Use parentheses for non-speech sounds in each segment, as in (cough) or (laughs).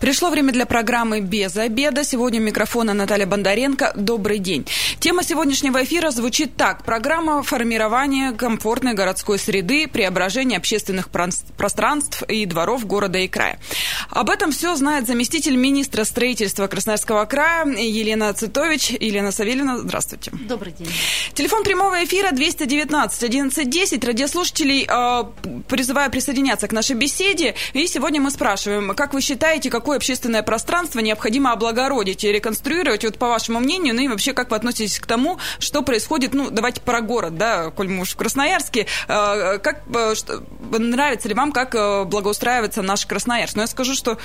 Пришло время для программы «Без обеда». Сегодня у микрофона Наталья Бондаренко. Добрый день. Тема сегодняшнего эфира звучит так. Программа формирования комфортной городской среды, преображения общественных пространств и дворов города и края. Об этом все знает заместитель министра строительства Красноярского края Елена Цитович. Елена Савельевна, здравствуйте. Добрый день. Телефон прямого эфира 219 1110. Радиослушателей э, призываю присоединяться к нашей беседе. И сегодня мы спрашиваем, как вы считаете, какой какое общественное пространство необходимо облагородить и реконструировать, вот по вашему мнению, ну и вообще как вы относитесь к тому, что происходит, ну, давайте про город, да, коль мы уж в Красноярске, э, как, э, что, нравится ли вам, как э, благоустраивается наш Красноярск? Но я скажу, что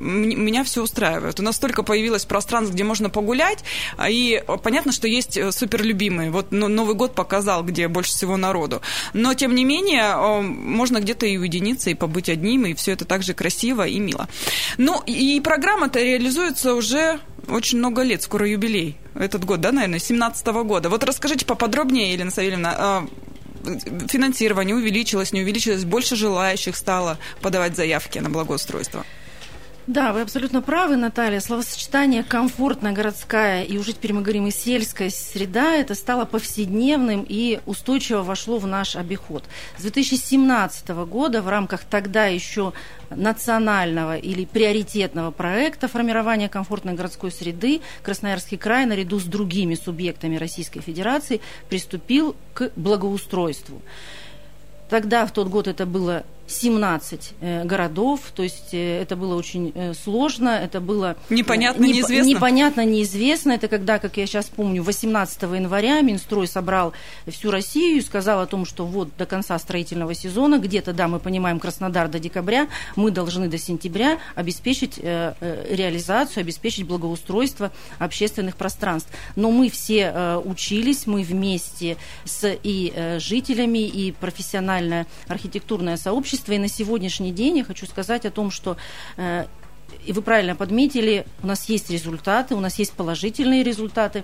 меня все устраивает. У нас столько появилось пространств, где можно погулять, и понятно, что есть суперлюбимые. Вот Новый год показал, где больше всего народу. Но, тем не менее, можно где-то и уединиться, и побыть одним, и все это также красиво и мило. Но ну, и программа-то реализуется уже очень много лет, скоро юбилей. Этот год, да, наверное, 17 -го года. Вот расскажите поподробнее, Елена Савельевна, а, финансирование увеличилось, не увеличилось, больше желающих стало подавать заявки на благоустройство? Да, вы абсолютно правы, Наталья. Словосочетание «комфортная городская» и уже теперь мы говорим и «сельская среда» это стало повседневным и устойчиво вошло в наш обиход. С 2017 года в рамках тогда еще национального или приоритетного проекта формирования комфортной городской среды Красноярский край наряду с другими субъектами Российской Федерации приступил к благоустройству. Тогда, в тот год, это было 17 э, городов, то есть э, это было очень э, сложно, это было... Непонятно, не, неизвестно. Непонятно, неизвестно. Это когда, как я сейчас помню, 18 января Минстрой собрал всю Россию и сказал о том, что вот до конца строительного сезона, где-то, да, мы понимаем, Краснодар до декабря, мы должны до сентября обеспечить реализацию, обеспечить благоустройство общественных пространств. Но мы все учились, мы вместе с и жителями, и профессиональное архитектурное сообщество правительства. И на сегодняшний день я хочу сказать о том, что э, и вы правильно подметили, у нас есть результаты, у нас есть положительные результаты.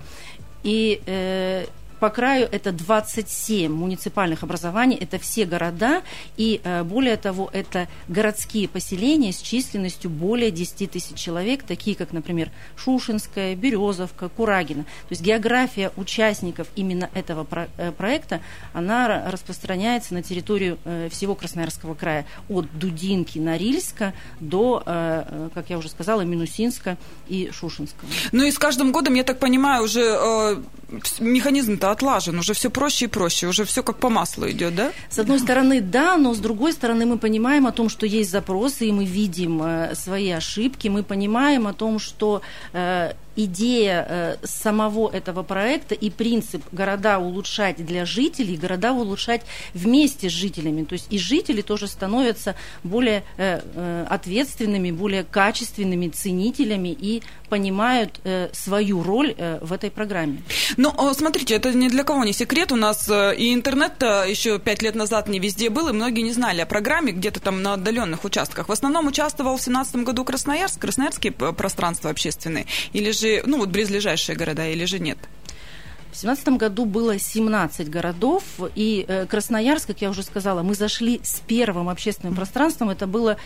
И э, по краю это 27 муниципальных образований, это все города, и э, более того, это городские поселения с численностью более 10 тысяч человек, такие как, например, Шушинская, Березовка, Курагина. То есть география участников именно этого э, проекта, она распространяется на территорию э, всего Красноярского края, от Дудинки, Норильска до, как я уже сказала, Минусинска и Шушинска. Ну и с каждым годом, я так понимаю, уже механизм-то отлажен, уже все проще и проще, уже все как по маслу идет, да? С одной стороны, да, но с другой стороны мы понимаем о том, что есть запросы, и мы видим э, свои ошибки, мы понимаем о том, что э, идея э, самого этого проекта и принцип города улучшать для жителей, города улучшать вместе с жителями. То есть и жители тоже становятся более э, э, ответственными, более качественными ценителями и понимают свою роль в этой программе. Ну, смотрите, это ни для кого не секрет. У нас и интернет еще пять лет назад не везде был, и многие не знали о программе где-то там на отдаленных участках. В основном участвовал в 2017 году Красноярск, красноярские пространства общественные, или же же, ну вот близлежащие города или же нет? В 2017 году было 17 городов, и э, Красноярск, как я уже сказала, мы зашли с первым общественным пространством, это было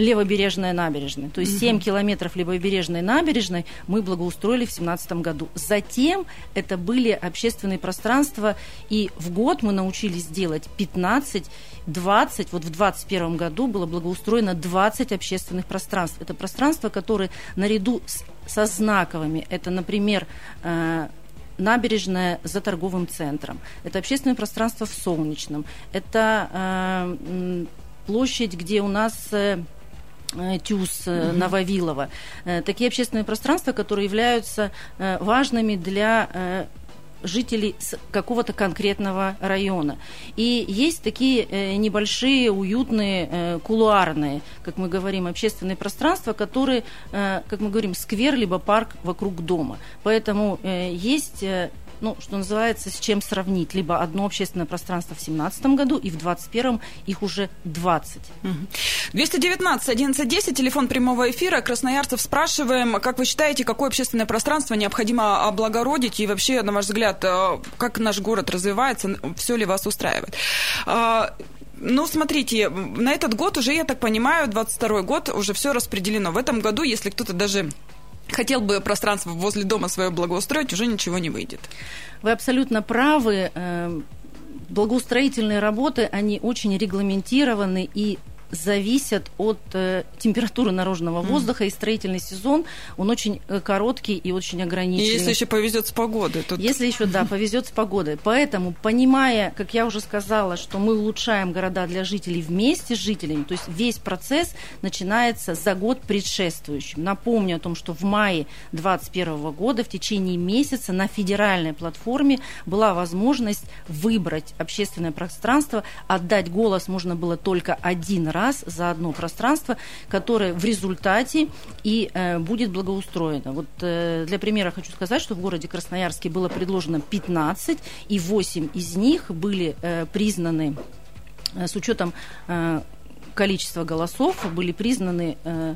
левобережная набережная. То есть 7 километров левобережной набережной мы благоустроили в 2017 году. Затем это были общественные пространства, и в год мы научились делать 15 20, вот в 2021 году было благоустроено 20 общественных пространств. Это пространства, которые наряду с, со знаковыми, это, например, э, набережная за торговым центром, это общественное пространство в Солнечном, это э, площадь, где у нас... Э, ТЮЗ mm Нововилова. Э, такие общественные пространства, которые являются важными для жителей какого-то конкретного района. И есть такие э, небольшие, уютные, э, кулуарные, как мы говорим, общественные пространства, которые, э, как мы говорим, сквер либо парк вокруг дома. Поэтому есть ну, что называется, с чем сравнить. Либо одно общественное пространство в 2017 году, и в 2021 их уже 20. 219 1110, телефон прямого эфира. Красноярцев спрашиваем, как вы считаете, какое общественное пространство необходимо облагородить? И вообще, на ваш взгляд, э, как наш город развивается, все ли вас устраивает? А, ну, смотрите, на этот год уже, я так понимаю, 22 год, уже все распределено. В этом году, если кто-то даже хотел бы пространство возле дома свое благоустроить, уже ничего не выйдет. Вы абсолютно правы. Эм, благоустроительные работы, они очень регламентированы и зависят от э, температуры наружного воздуха, mm. и строительный сезон, он очень э, короткий и очень ограниченный. И если еще повезет с погодой. Тут... Если еще, да, повезет с погодой. Поэтому, понимая, как я уже сказала, что мы улучшаем города для жителей вместе с жителями, то есть весь процесс начинается за год предшествующим. Напомню о том, что в мае 2021 года в течение месяца на федеральной платформе была возможность выбрать общественное пространство, отдать голос можно было только один раз раз за одно пространство, которое в результате и э, будет благоустроено. Вот э, для примера хочу сказать, что в городе Красноярске было предложено 15, и 8 из них были э, признаны э, с учетом э, количество голосов были признаны э,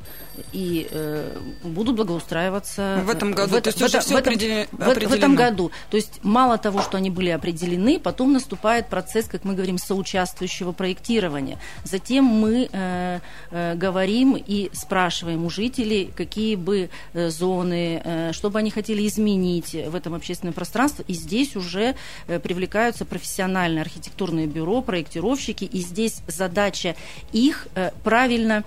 и э, будут благоустраиваться в этом году. В, то есть в, уже в, все в, этом, в, в этом году. То есть мало того, что они были определены, потом наступает процесс, как мы говорим, соучаствующего проектирования. Затем мы э, э, говорим и спрашиваем у жителей, какие бы э, зоны, э, что бы они хотели изменить в этом общественном пространстве. И здесь уже э, привлекаются профессиональные архитектурные бюро, проектировщики, и здесь задача их их э, правильно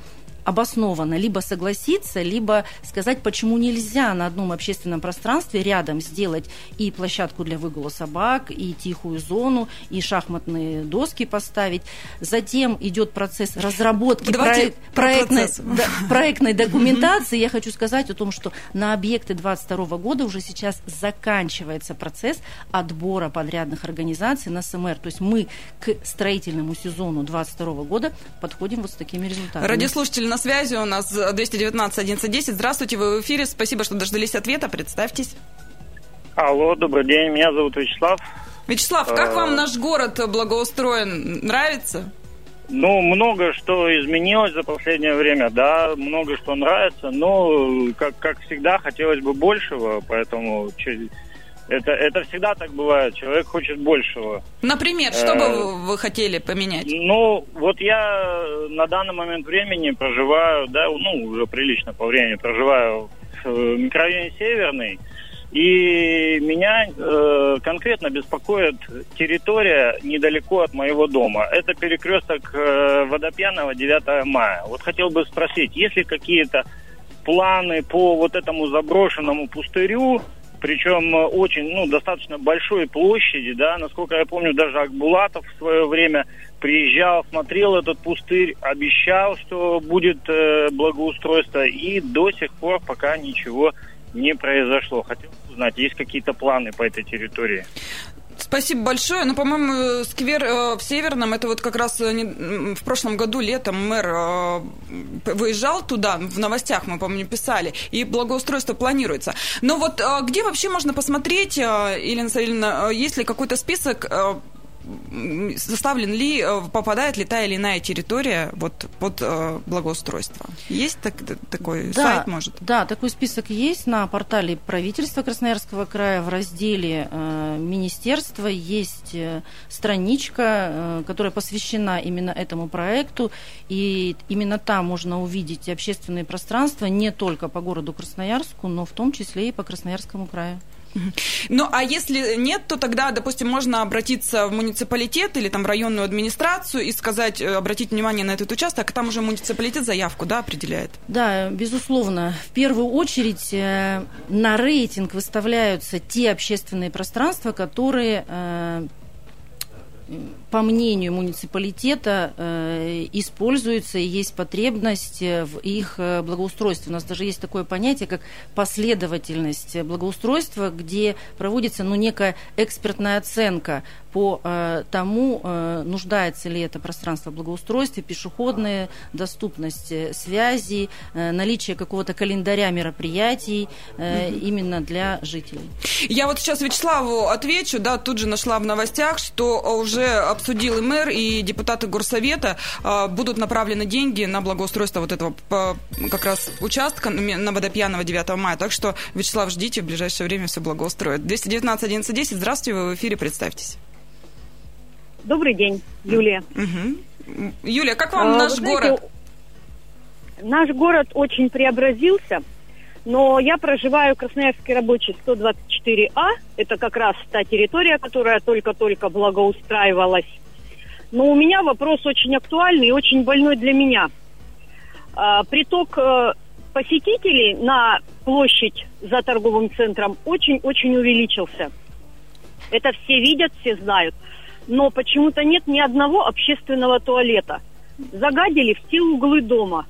обоснованно либо согласиться, либо сказать, почему нельзя на одном общественном пространстве рядом сделать и площадку для выгула собак, и тихую зону, и шахматные доски поставить. Затем идет процесс разработки проект, проектной, да, проектной документации. Я хочу сказать о том, что на объекты 2022 года уже сейчас заканчивается процесс отбора подрядных организаций на СМР. То есть мы к строительному сезону 2022 года подходим вот с такими результатами. Радиослушатели, на связи у нас 219 1110. Здравствуйте, вы в эфире. Спасибо, что дождались ответа. Представьтесь. Алло, добрый день. Меня зовут Вячеслав. Вячеслав, как вам наш город благоустроен? Нравится? Ну, много что изменилось за последнее время, да, много что нравится, но, как, как всегда, хотелось бы большего, поэтому это, это всегда так бывает. Человек хочет большего. Например, что бы э, вы хотели поменять? Ну, вот я на данный момент времени проживаю, да, ну, уже прилично по времени проживаю в микрорайоне Северный. И меня э, конкретно беспокоит территория недалеко от моего дома. Это перекресток э, Водопьяного 9 мая. Вот хотел бы спросить, есть ли какие-то планы по вот этому заброшенному пустырю, причем э, очень, ну, достаточно большой площади, да, насколько я помню, даже Акбулатов в свое время приезжал, смотрел этот пустырь, обещал, что будет э, благоустройство, и до сих пор пока ничего не произошло. Хотел узнать, есть какие-то планы по этой территории? Спасибо большое. Ну, по-моему, сквер э, в Северном, это вот как раз э, в прошлом году летом мэр э, выезжал туда, в новостях мы, по-моему, писали, и благоустройство планируется. Но вот где вообще можно посмотреть, Елена Савельевна, есть ли какой-то список составлен ли, э, попадает ли та или иная территория вот под э, благоустройство? Есть так, такой да, сайт, может? Да, такой список есть на портале правительства Красноярского края в разделе э, министерства есть э, страничка, э, которая посвящена именно этому проекту, и именно там можно увидеть общественные пространства не только по городу Красноярску, но в том числе и по Красноярскому краю. Ну, а если нет, то тогда, допустим, можно обратиться в муниципалитет или там в районную администрацию и сказать, э, обратить внимание на этот участок, а там уже муниципалитет заявку, да, определяет? Да, безусловно. В первую очередь э, на рейтинг выставляются те общественные пространства, которые э, по мнению муниципалитета, э, используются и есть потребность в их благоустройстве. У нас даже есть такое понятие, как последовательность благоустройства, где проводится ну, некая экспертная оценка по э, тому, э, нуждается ли это пространство благоустройства, пешеходная доступность э, связи, э, наличие какого-то календаря мероприятий э, именно для жителей. Я вот сейчас Вячеславу отвечу, да, тут же нашла в новостях, что уже обсудил и мэр, и депутаты горсовета, э, будут направлены деньги на благоустройство вот этого по, как раз участка на Водопьяного 9 мая. Так что, Вячеслав, ждите, в ближайшее время все благоустроят. 219 11 10, здравствуйте, вы в эфире, представьтесь. Добрый день, Юлия. Угу. Юлия, как вам а, наш знаете, город? Наш город очень преобразился, но я проживаю в Красноярске рабочей 124А. Это как раз та территория, которая только-только благоустраивалась. Но у меня вопрос очень актуальный и очень больной для меня. А, приток э, посетителей на площадь за торговым центром очень-очень увеличился. Это все видят, все знают но почему-то нет ни одного общественного туалета. Загадили все углы дома.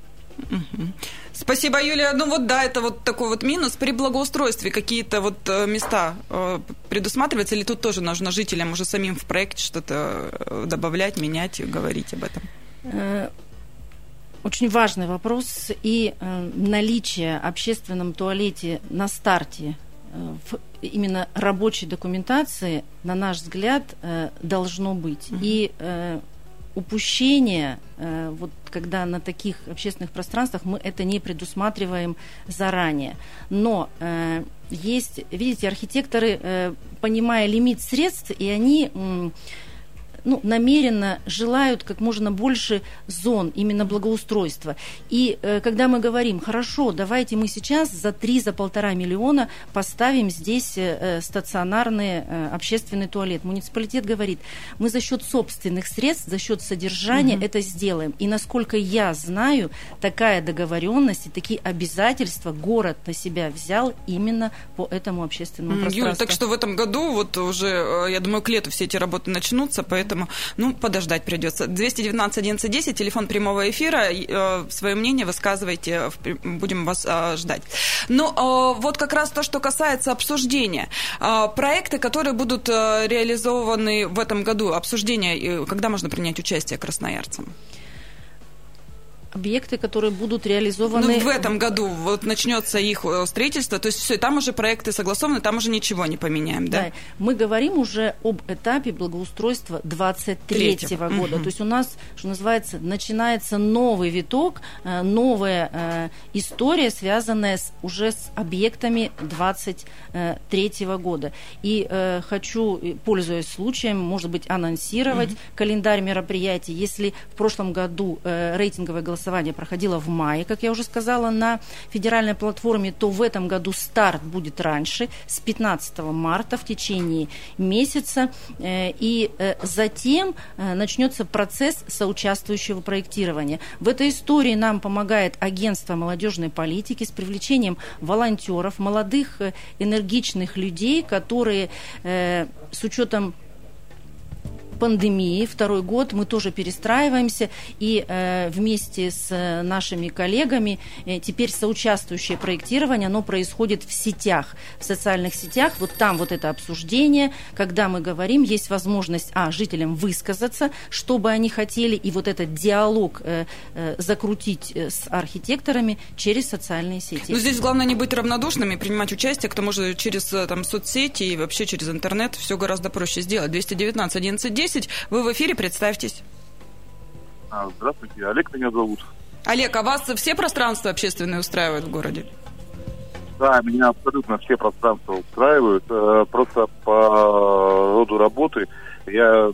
Спасибо, Юлия. Ну вот да, это вот такой вот минус. При благоустройстве какие-то вот э, места э, предусматриваются или тут тоже нужно жителям уже самим в проекте что-то э, добавлять, менять, говорить об этом? Очень важный вопрос. И наличие общественном туалете на старте в именно рабочей документации, на наш взгляд, должно быть. Угу. И упущение, э, вот когда на таких общественных пространствах мы это не предусматриваем заранее. Но есть, видите, архитекторы, понимая лимит средств, и они ну, намеренно желают как можно больше зон именно благоустройства. И э, когда мы говорим, хорошо, давайте мы сейчас за три, за полтора миллиона поставим здесь э, э стационарный э, общественный туалет. Муниципалитет говорит, мы за счет собственных средств, за счет содержания угу. это сделаем. И насколько я знаю, такая договоренность и такие обязательства город на себя взял именно по этому общественному пространству. Юля, так что в этом году вот уже, э, я думаю, к лету все эти работы начнутся, поэтому поэтому, ну, подождать придется. 219 11 10, телефон прямого эфира. Э, свое мнение высказывайте, будем вас э, ждать. Ну, э, вот как раз то, что касается обсуждения. Проекты, которые будут реализованы в этом году, обсуждение, когда можно принять участие красноярцам? Объекты, которые будут реализованы... Ну, в этом году вот начнется их э, строительство, то есть все, там уже проекты согласованы, там уже ничего не поменяем, да? Да, мы говорим уже об этапе благоустройства 23 -го года, угу. то есть у нас, что называется, начинается новый виток, э, новая э, история, связанная с, уже с объектами 23 -го года. И хочу, пользуясь случаем, может быть, анонсировать угу. календарь мероприятий. Если в прошлом году рейтинговое голосование голосование проходило в мае, как я уже сказала, на федеральной платформе, то в этом году старт будет раньше, с 15 марта в течение месяца. Э, и э, затем э, начнется процесс соучаствующего проектирования. В этой истории нам помогает агентство молодежной политики с привлечением волонтеров, молодых энергичных людей, которые с учетом пандемии, второй год, мы тоже перестраиваемся, и э, вместе с э, нашими коллегами э, теперь соучаствующее проектирование, оно происходит в сетях, в социальных сетях, вот там вот это обсуждение, когда мы говорим, есть возможность, а, жителям высказаться, что бы они хотели, и вот этот диалог э, э, закрутить э, с архитекторами через социальные сети. Ну, здесь главное не быть равнодушными, принимать участие, к тому же через э, там, соцсети и вообще через интернет все гораздо проще сделать. 219 11 10 10. Вы в эфире, представьтесь. А, здравствуйте, Олег меня зовут. Олег, а вас все пространства общественные устраивают в городе? Да, меня абсолютно все пространства устраивают. Э, просто по роду работы я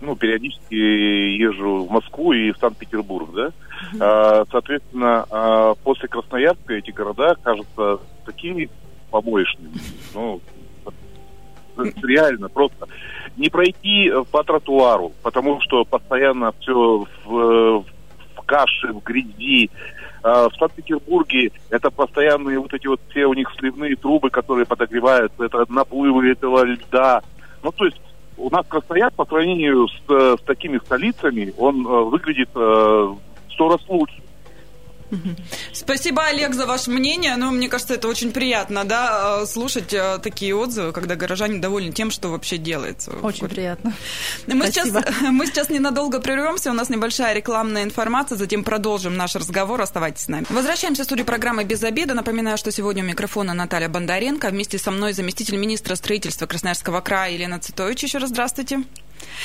ну, периодически езжу в Москву и в Санкт-Петербург, да. Uh-huh. Соответственно, а, после Красноярска эти города кажутся такими побоечными. Ну, реально просто не пройти э, по тротуару, потому что постоянно все в, в каше, в грязи. А в Санкт-Петербурге это постоянные вот эти вот все у них сливные трубы, которые подогреваются, это наплывы этого льда. Ну, то есть у нас Красноярск по сравнению с, с такими столицами, он э, выглядит э, сто раз лучше. Спасибо, Олег, за ваше мнение. Ну, мне кажется, это очень приятно, да, э, слушать э, такие отзывы, когда горожане довольны тем, что вообще делается. Очень приятно. Мы сейчас, (laughs) мы сейчас ненадолго прервемся, у нас небольшая рекламная информация, затем продолжим наш разговор. Оставайтесь с нами. Возвращаемся в студию программы «Без обеда». Напоминаю, что сегодня у микрофона Наталья Бондаренко. Вместе со мной заместитель министра строительства Красноярского края Елена Цитович. Еще раз здравствуйте.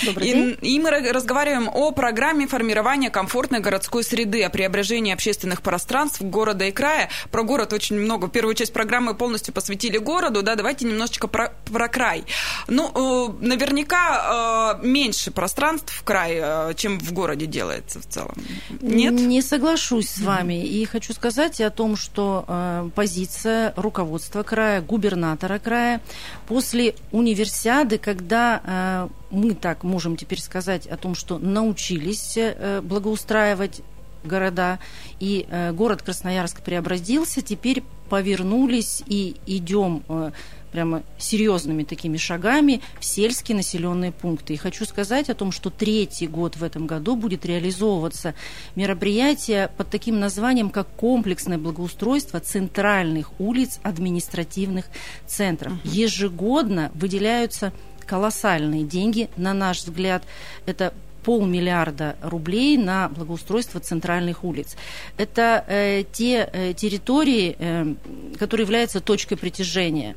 Добрый день. И, и мы разговариваем о программе формирования комфортной городской среды, о преображении общественных пространств города и края. Про город очень много. Первую часть программы полностью посвятили городу, да, давайте немножечко про, про край. Ну, э, наверняка э, меньше пространств в крае, э, чем в городе делается в целом. Нет? Не соглашусь с вами. И хочу сказать о том, что э, позиция руководства края, губернатора края после универсиады, когда э, мы так можем теперь сказать о том, что научились э, благоустраивать города, и э, город Красноярск преобразился, теперь повернулись и идем э, прямо серьезными такими шагами в сельские населенные пункты. И хочу сказать о том, что третий год в этом году будет реализовываться мероприятие под таким названием, как комплексное благоустройство центральных улиц административных центров. Ежегодно выделяются колоссальные деньги, на наш взгляд. Это полмиллиарда рублей на благоустройство центральных улиц. Это э, те э, территории, э, которые являются точкой притяжения,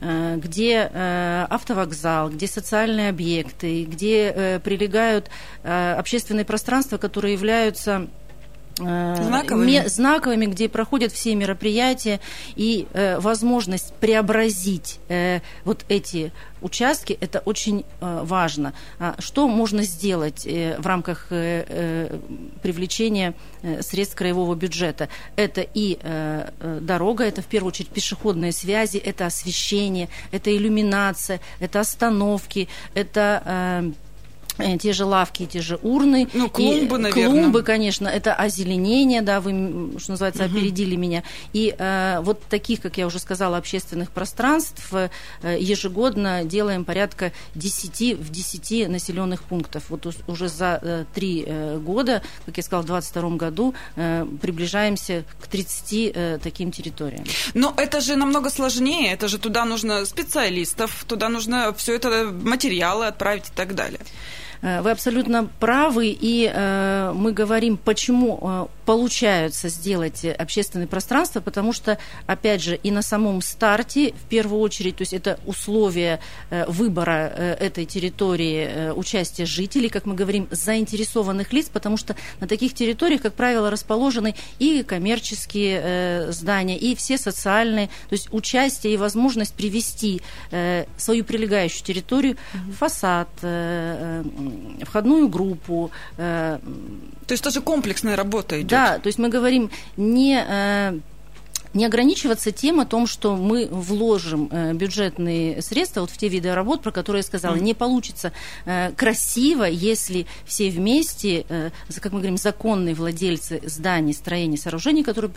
э, где э, автовокзал, где социальные объекты, где э, прилегают э, общественные пространства, которые являются знаковыми. знаковыми, где проходят все мероприятия и э, возможность преобразить э, вот эти участки, это очень э, важно. А что можно сделать э, в рамках э, э, привлечения э, средств краевого бюджета? Это и э, э, дорога, это в первую очередь пешеходные связи, это освещение, это иллюминация, это остановки, это э, Э, те же лавки, те же урны. Ну, клумбы, и, наверное. Клумбы, конечно, это озеленение, да, вы, что называется, угу. опередили меня. И э, вот таких, как я уже сказала, общественных пространств э, ежегодно делаем порядка 10 в 10 населенных пунктов. Вот уже за э, три э, года, как я сказала, в 2022 году э, приближаемся к 30 э, таким территориям. Но это же намного сложнее, это же туда нужно специалистов, туда нужно все это материалы отправить и так далее. Э, вы абсолютно правы, и э, мы говорим, почему э, получается сделать общественное пространство, потому что, опять же, и на самом старте, в первую очередь, то есть это условия выбора этой территории, участия жителей, как мы говорим, заинтересованных лиц, потому что на таких территориях, как правило, расположены и коммерческие здания, и все социальные, то есть участие и возможность привести свою прилегающую территорию, фасад, входную группу. Э, то есть тоже комплексная работа идет. Да, то есть мы говорим не э, не ограничиваться тем о том, что мы вложим э, бюджетные средства вот в те виды работ, про которые я сказала. Mm. Не получится э, красиво, если все вместе, э, как мы говорим, законные владельцы зданий, строений, сооружений, которые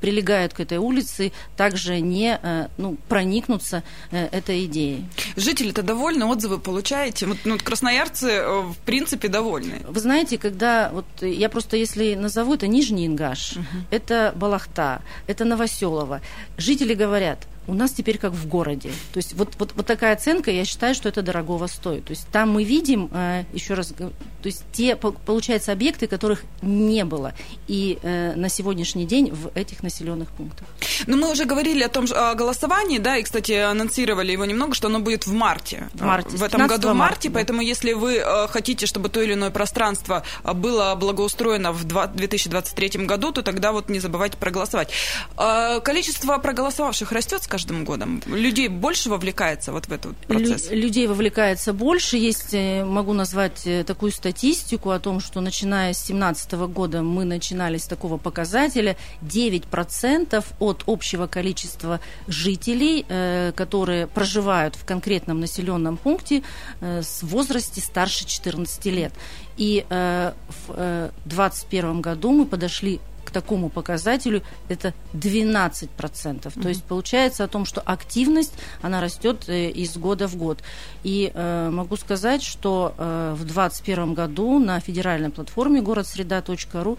прилегают к этой улице, также не ну, проникнутся этой идеей. Жители-то довольны, отзывы получаете? Вот, ну, красноярцы, в принципе, довольны. Вы знаете, когда, вот я просто, если назову, это Нижний Ингаш, угу. это Балахта, это Новосибирск, Новоселова. Жители говорят, у нас теперь как в городе. То есть вот, вот, вот такая оценка, я считаю, что это дорогого стоит. То есть там мы видим, э, еще раз, то есть те, получается, объекты, которых не было и э, на сегодняшний день в этих населенных пунктах. Ну, мы уже говорили о том о голосовании, да, и, кстати, анонсировали его немного, что оно будет в марте. В марте. В этом году в марте, да. поэтому если вы э, хотите, чтобы то или иное пространство было благоустроено в 2023 году, то тогда вот не забывайте проголосовать. Количество проголосовавших растет, скажем, каждым годом? Людей больше вовлекается вот в этот процесс? Лю- людей вовлекается больше. Есть, э, могу назвать э, такую статистику о том, что начиная с 2017 года мы начинали с такого показателя 9% от общего количества жителей, э, которые проживают в конкретном населенном пункте с возрасте старше 14 лет. И в 2021 году мы подошли к такому показателю это 12%. Mm-hmm. То есть получается о том, что активность, она растет э, из года в год. И э, могу сказать, что э, в 2021 году на федеральной платформе городсреда.ру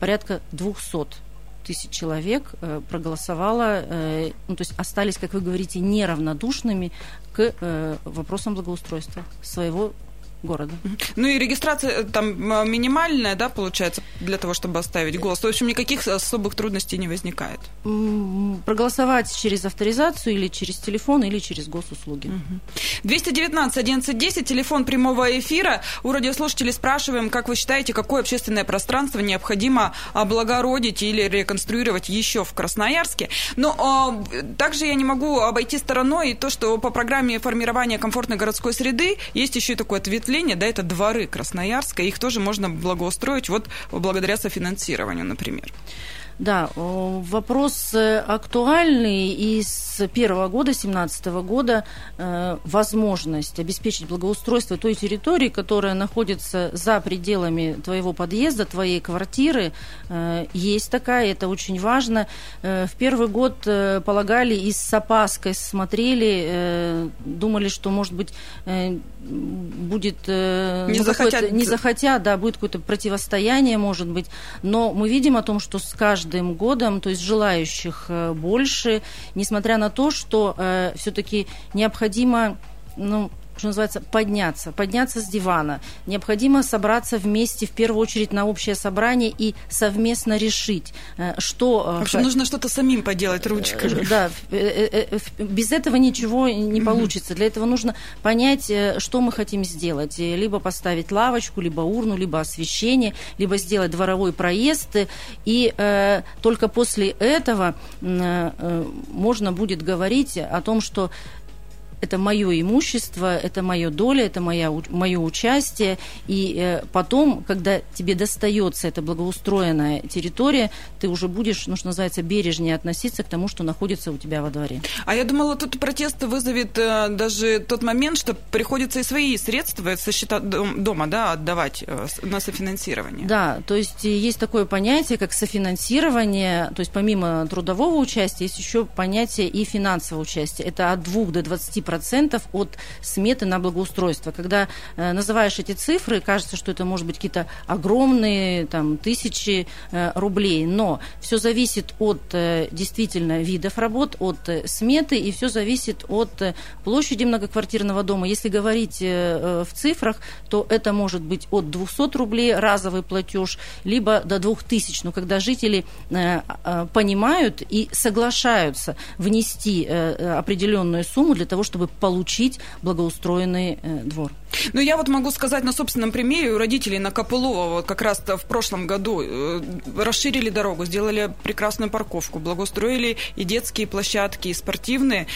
порядка 200 тысяч человек э, проголосовало, э, ну, то есть остались, как вы говорите, неравнодушными к э, вопросам благоустройства своего города. Ну и регистрация э, там минимальная, да, получается, для того, чтобы оставить голос. В общем, никаких особых трудностей не возникает. Проголосовать через авторизацию или через телефон, или через госуслуги. 219 1110, телефон прямого эфира. У радиослушателей спрашиваем, как вы считаете, какое общественное пространство необходимо облагородить или реконструировать еще в Красноярске. Но а, также я не могу обойти стороной то, что по программе формирования комфортной городской среды есть еще и такой ответ впечатление, да, это дворы Красноярска, их тоже можно благоустроить вот благодаря софинансированию, например. Да, вопрос э, актуальный, и с первого года, 2017 года, э, возможность обеспечить благоустройство той территории, которая находится за пределами твоего подъезда, твоей квартиры, э, есть такая, это очень важно. В первый год полагали и с опаской смотрели, думали, что, может быть, будет... Не ну, захотят. Не захотят, да, будет какое-то противостояние, может быть, но мы видим о том, что с каждым каждым годом, то есть желающих э, больше, несмотря на то, что э, все-таки необходимо ну, что называется, подняться, подняться с дивана. Необходимо собраться вместе, в первую очередь, на общее собрание и совместно решить, э, что... Э, в общем, нужно что-то самим поделать ручками. Э, да, без этого ничего не получится. Для этого нужно понять, что мы хотим сделать. Либо поставить лавочку, либо урну, либо освещение, либо сделать дворовой проезд. И только после этого можно будет говорить о том, что это мое имущество, это мое доля, это моя, мое участие. И э, потом, когда тебе достается эта благоустроенная территория, ты уже будешь, ну, что называется, бережнее относиться к тому, что находится у тебя во дворе. А я думала, тут протесты вызовет э, даже тот момент, что приходится и свои средства со счета дома да, отдавать э, на софинансирование. Да, то есть есть такое понятие, как софинансирование, то есть помимо трудового участия есть еще понятие и финансового участия. Это от 2 до 20 процентов от сметы на благоустройство. Когда э, называешь эти цифры, кажется, что это может быть какие-то огромные там, тысячи э, рублей, но все зависит от э, действительно видов работ, от э, сметы, и все зависит от э, площади многоквартирного дома. Если говорить э, в цифрах, то это может быть от 200 рублей разовый платеж, либо до 2000, но когда жители э, э, понимают и соглашаются внести э, определенную сумму для того, чтобы чтобы получить благоустроенный э, двор. Ну, я вот могу сказать на собственном примере, у родителей на Копылова вот как раз в прошлом году э, расширили дорогу, сделали прекрасную парковку, благоустроили и детские площадки, и спортивные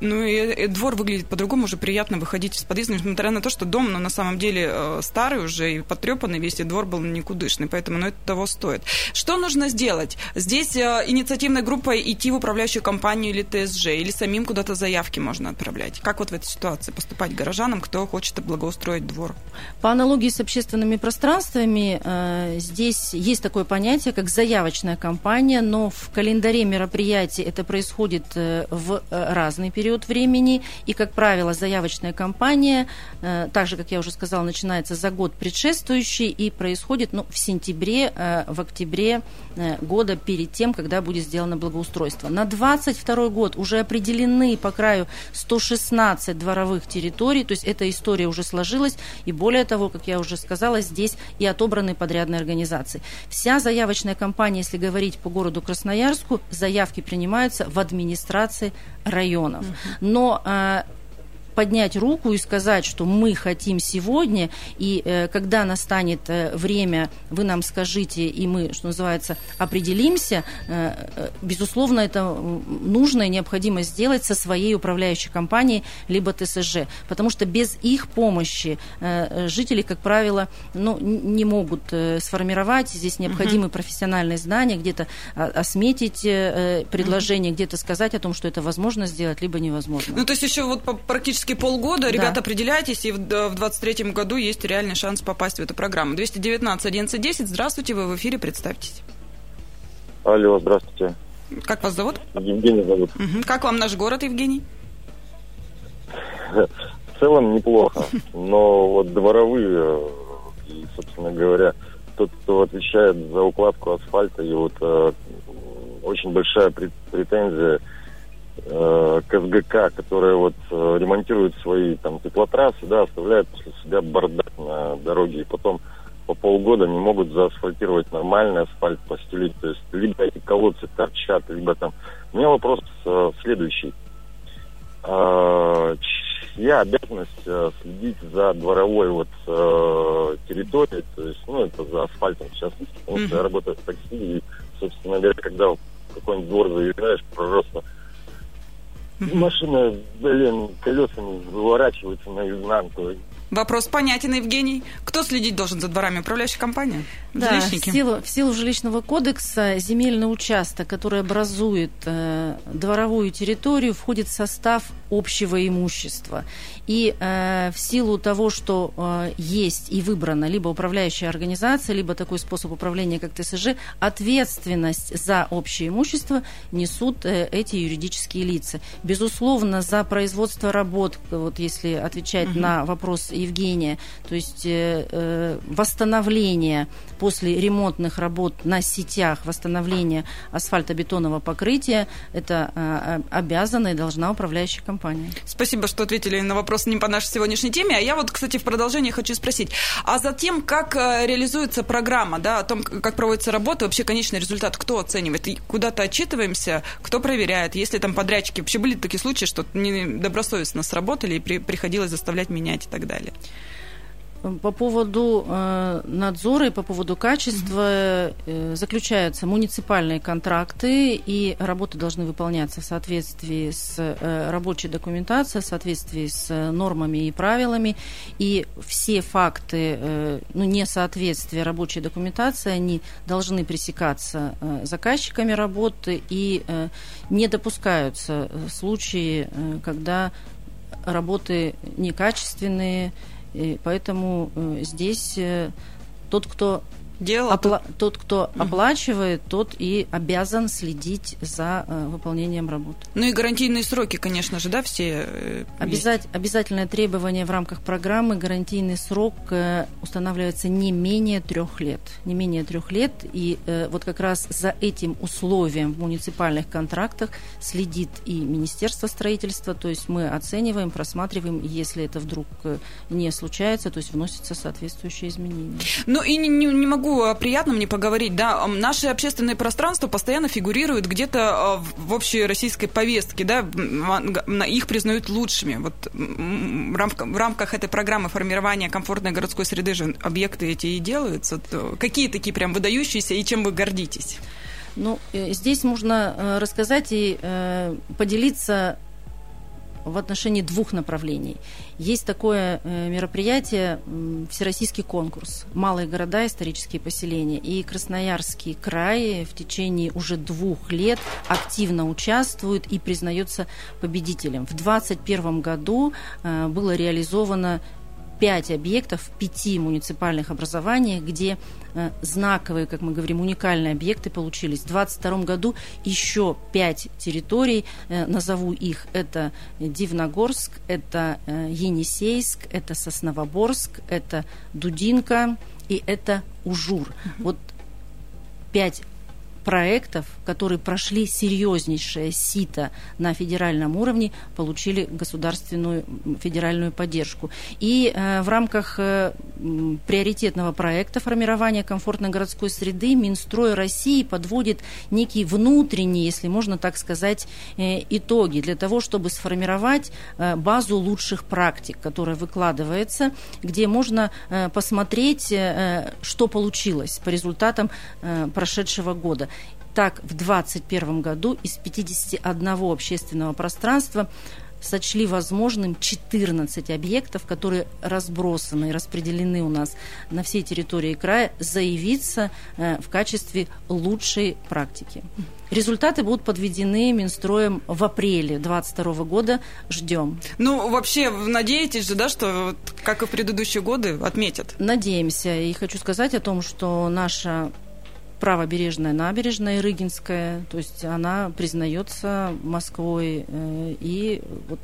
ну, и, и двор выглядит по-другому, уже приятно выходить из подъезда, несмотря на то, что дом, ну, на самом деле, э, старый уже и потрепанный весь, и двор был никудышный, поэтому, ну, это того стоит. Что нужно сделать? Здесь э, инициативной группой идти в управляющую компанию или ТСЖ, или самим куда-то заявки можно отправлять? Как вот в этой ситуации поступать горожанам, кто хочет благоустроить двор? По аналогии с общественными пространствами, э, здесь есть такое понятие, как заявочная кампания, но в календаре мероприятий это происходит в разные разный период времени, и, как правило, заявочная кампания, э, так же, как я уже сказала, начинается за год предшествующий и происходит ну, в сентябре, э, в октябре э, года перед тем, когда будет сделано благоустройство. На 22 год уже определены по краю 116 дворовых территорий, то есть эта история уже сложилась, и более того, как я уже сказала, здесь и отобраны подрядные организации. Вся заявочная кампания, если говорить по городу Красноярску, заявки принимаются в администрации районов. Но э, поднять руку и сказать, что мы хотим сегодня, и э, когда настанет э, время, вы нам скажите, и мы, что называется, определимся, э, э безусловно, это нужно и необходимо сделать со своей управляющей компанией, либо ТСЖ, потому что без их помощи э, жители, как правило, ну, не могут э, сформировать, здесь необходимы uh-huh. профессиональные знания, где-то осметить э, предложение, uh-huh. где-то сказать о том, что это возможно сделать, либо невозможно. Ну, то есть еще вот практически практически полгода. Да. Ребята, определяйтесь, и в 2023 году есть реальный шанс попасть в эту программу. 219 11 10. Здравствуйте, вы в эфире, представьтесь. Алло, здравствуйте. Как вас зовут? Евгений зовут. Угу. Как вам наш город, Евгений? В целом неплохо, но вот дворовые, и, собственно говоря, тот, кто отвечает за укладку асфальта, и вот э, очень большая претензия э, к СГК, которые вот э, ремонтируют свои там теплотрассы, да, оставляют после себя бардак на дороге, и потом по полгода не могут заасфальтировать нормальный асфальт, постелить. То есть либо эти колодцы торчат, либо там... У меня вопрос э, следующий. Э, чья обязанность э, следить за дворовой вот э, территорией, то есть, ну, это за асфальтом, в частности, потому что я работаю в такси, и, собственно говоря, когда в какой-нибудь двор заезжаешь, просто машина, блин, колесами выворачивается наизнанку, Вопрос понятен, Евгений. Кто следить должен за дворами? Управляющая компания? Да, в силу, в силу жилищного кодекса земельный участок, который образует э, дворовую территорию, входит в состав общего имущества. И э, в силу того, что э, есть и выбрана либо управляющая организация, либо такой способ управления, как ТСЖ, ответственность за общее имущество несут э, эти юридические лица. Безусловно, за производство работ, вот если отвечать угу. на вопрос Евгения, то есть э, э, восстановление после ремонтных работ на сетях, восстановление асфальтобетонного покрытия, это э, обязана и должна управляющая компания. Спасибо, что ответили на вопрос не по нашей сегодняшней теме. А я вот, кстати, в продолжение хочу спросить. А за тем, как э, реализуется программа, да, о том, как проводится работа, вообще конечный результат, кто оценивает? Куда-то отчитываемся, кто проверяет? Если там подрядчики, вообще были такие случаи, что недобросовестно сработали и при, приходилось заставлять менять и так далее? По поводу э, надзора и по поводу качества э, заключаются муниципальные контракты, и работы должны выполняться в соответствии с э, рабочей документацией, в соответствии с нормами и правилами. И все факты ну, несоответствия рабочей документации, они должны пресекаться заказчиками работы, и не допускаются случаи, когда работы некачественные, и поэтому э, здесь э, тот, кто дело. Опла- тот, кто оплачивает, тот и обязан следить за э, выполнением работ. Ну и гарантийные сроки, конечно же, да, все. Э, Обязать, обязательное требование в рамках программы гарантийный срок э, устанавливается не менее трех лет, не менее трех лет, и э, вот как раз за этим условием в муниципальных контрактах следит и Министерство строительства, то есть мы оцениваем, просматриваем, если это вдруг э, не случается, то есть вносятся соответствующие изменения. Ну и не, не, не могу о приятном не поговорить. Да, наши общественные пространства постоянно фигурируют где-то э, в общей российской повестке, да, их признают лучшими. Вот в рамках, этой программы формирования комфортной городской среды же объекты эти и делаются. Какие такие прям выдающиеся и чем вы гордитесь? Ну, э, здесь можно э, рассказать и поделиться в отношении двух направлений. Есть такое э, мероприятие, всероссийский конкурс «Малые города. Исторические поселения». И Красноярский край в течение уже двух лет активно участвует и признается победителем. В 2021 году э, было реализовано пять объектов в пяти муниципальных образованиях, где э, знаковые, как мы говорим, уникальные объекты получились. В 2022 году еще пять территорий, э, назову их, это Дивногорск, это э, Енисейск, это Сосновоборск, это Дудинка и это Ужур. Вот пять проектов, которые прошли серьезнейшее сито на федеральном уровне, получили государственную федеральную поддержку. И э, в рамках э, приоритетного проекта формирования комфортной городской среды Минстрой России подводит некие внутренние, если можно так сказать, э, итоги для того, чтобы сформировать э, базу лучших практик, которая выкладывается, где можно э, посмотреть, э, что получилось по результатам э, прошедшего года. Так, в 2021 году из 51 общественного пространства сочли возможным 14 объектов, которые разбросаны и распределены у нас на всей территории края, заявиться э, в качестве лучшей практики. Результаты будут подведены Минстроем в апреле 2022 года. Ждем. Ну, вообще, надеетесь же, да, что, как и в предыдущие годы, отметят? Надеемся. И хочу сказать о том, что наша правобережная набережная Рыгинская, то есть она признается Москвой э, и вот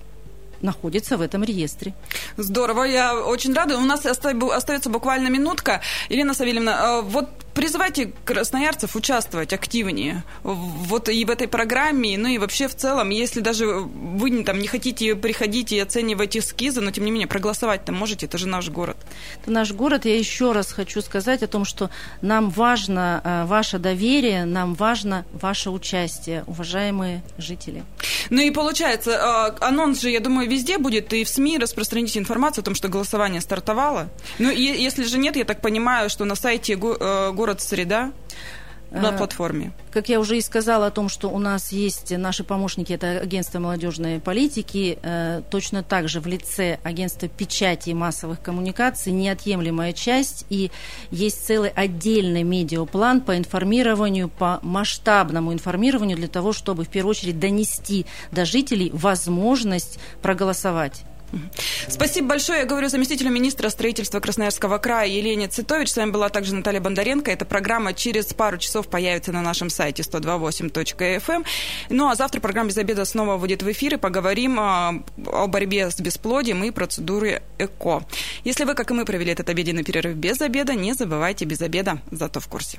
находится в этом реестре. Здорово, я очень рада. У нас остается буквально минутка. Ирина Савельевна, э, вот призывайте красноярцев участвовать активнее вот и в этой программе, ну и вообще в целом, если даже вы там не хотите приходить и оценивать эскизы, но тем не менее проголосовать там можете, это же наш город. Это наш город. Я еще раз хочу сказать о том, что нам важно э, ваше доверие, нам важно ваше участие, уважаемые жители. Ну и получается, э, анонс же, я думаю, везде будет, и в СМИ распространите информацию о том, что голосование стартовало. Ну и если же нет, я так понимаю, что на сайте э, город Среда на э, платформе. Как я уже и сказала о том, что у нас есть наши помощники, это агентство молодежной политики, э, точно так же в лице агентства печати и массовых коммуникаций неотъемлемая часть, и есть целый отдельный медиаплан по информированию, по масштабному информированию для того, чтобы в первую очередь донести до жителей возможность проголосовать. Спасибо большое. Я говорю заместителю министра строительства Красноярского края Елене Цитович. С вами была также Наталья Бондаренко. Эта программа через пару часов появится на нашем сайте 128.fm. Эм. Ну а завтра программа «Без обеда» снова выйдет в эфир и поговорим а, о борьбе с бесплодием и процедуре ЭКО. Если вы, как и мы, провели этот обеденный перерыв без обеда, не забывайте без обеда, зато в курсе.